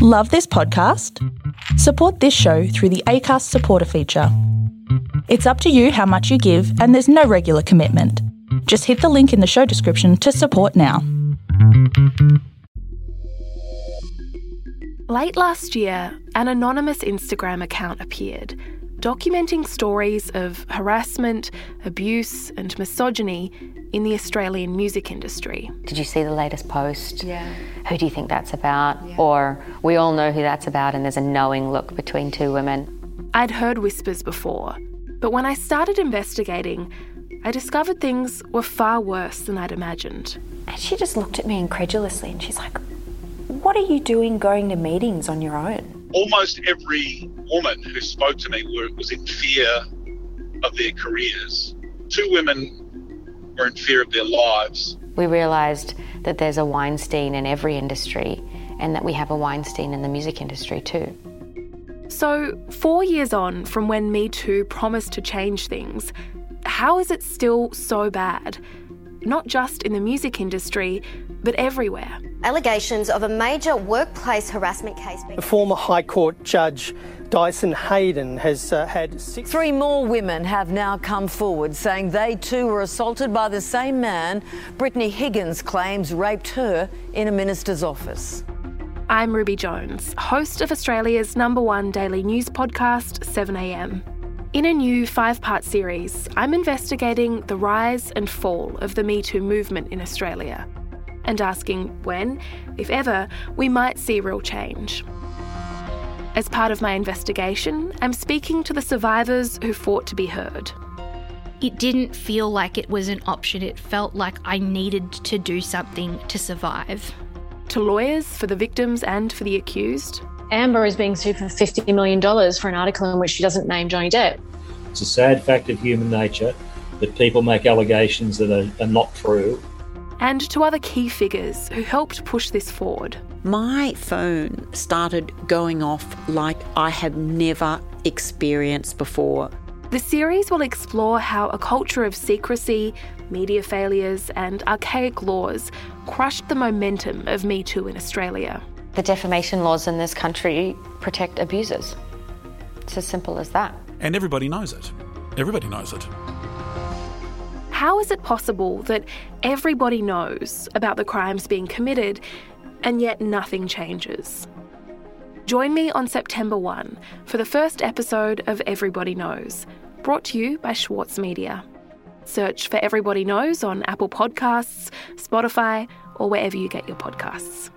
Love this podcast? Support this show through the ACAST supporter feature. It's up to you how much you give, and there's no regular commitment. Just hit the link in the show description to support now. Late last year, an anonymous Instagram account appeared documenting stories of harassment, abuse, and misogyny in the Australian music industry. Did you see the latest post? Yeah. Who do you think that's about? Yeah. Or we all know who that's about, and there's a knowing look between two women. I'd heard whispers before, but when I started investigating, I discovered things were far worse than I'd imagined. And she just looked at me incredulously and she's like, What are you doing going to meetings on your own? Almost every woman who spoke to me were, was in fear of their careers. Two women were in fear of their lives. We realised that there's a Weinstein in every industry, and that we have a Weinstein in the music industry too. So, four years on from when Me Too promised to change things, how is it still so bad? Not just in the music industry, but everywhere. Allegations of a major workplace harassment case. being- The former High Court Judge Dyson Heydon has uh, had six. Three more women have now come forward saying they too were assaulted by the same man Brittany Higgins claims raped her in a minister's office. I'm Ruby Jones, host of Australia's number one daily news podcast, 7am. In a new five part series, I'm investigating the rise and fall of the Me Too movement in Australia and asking when, if ever, we might see real change. As part of my investigation, I'm speaking to the survivors who fought to be heard. It didn't feel like it was an option. It felt like I needed to do something to survive. To lawyers for the victims and for the accused, Amber is being sued for $50 million for an article in which she doesn't name Johnny Depp. It's a sad fact of human nature that people make allegations that are, are not true. And to other key figures who helped push this forward. My phone started going off like I have never experienced before. The series will explore how a culture of secrecy, media failures, and archaic laws crushed the momentum of Me Too in Australia. The defamation laws in this country protect abusers. It's as simple as that. And everybody knows it. Everybody knows it. How is it possible that everybody knows about the crimes being committed and yet nothing changes? Join me on September 1 for the first episode of Everybody Knows, brought to you by Schwartz Media. Search for Everybody Knows on Apple Podcasts, Spotify, or wherever you get your podcasts.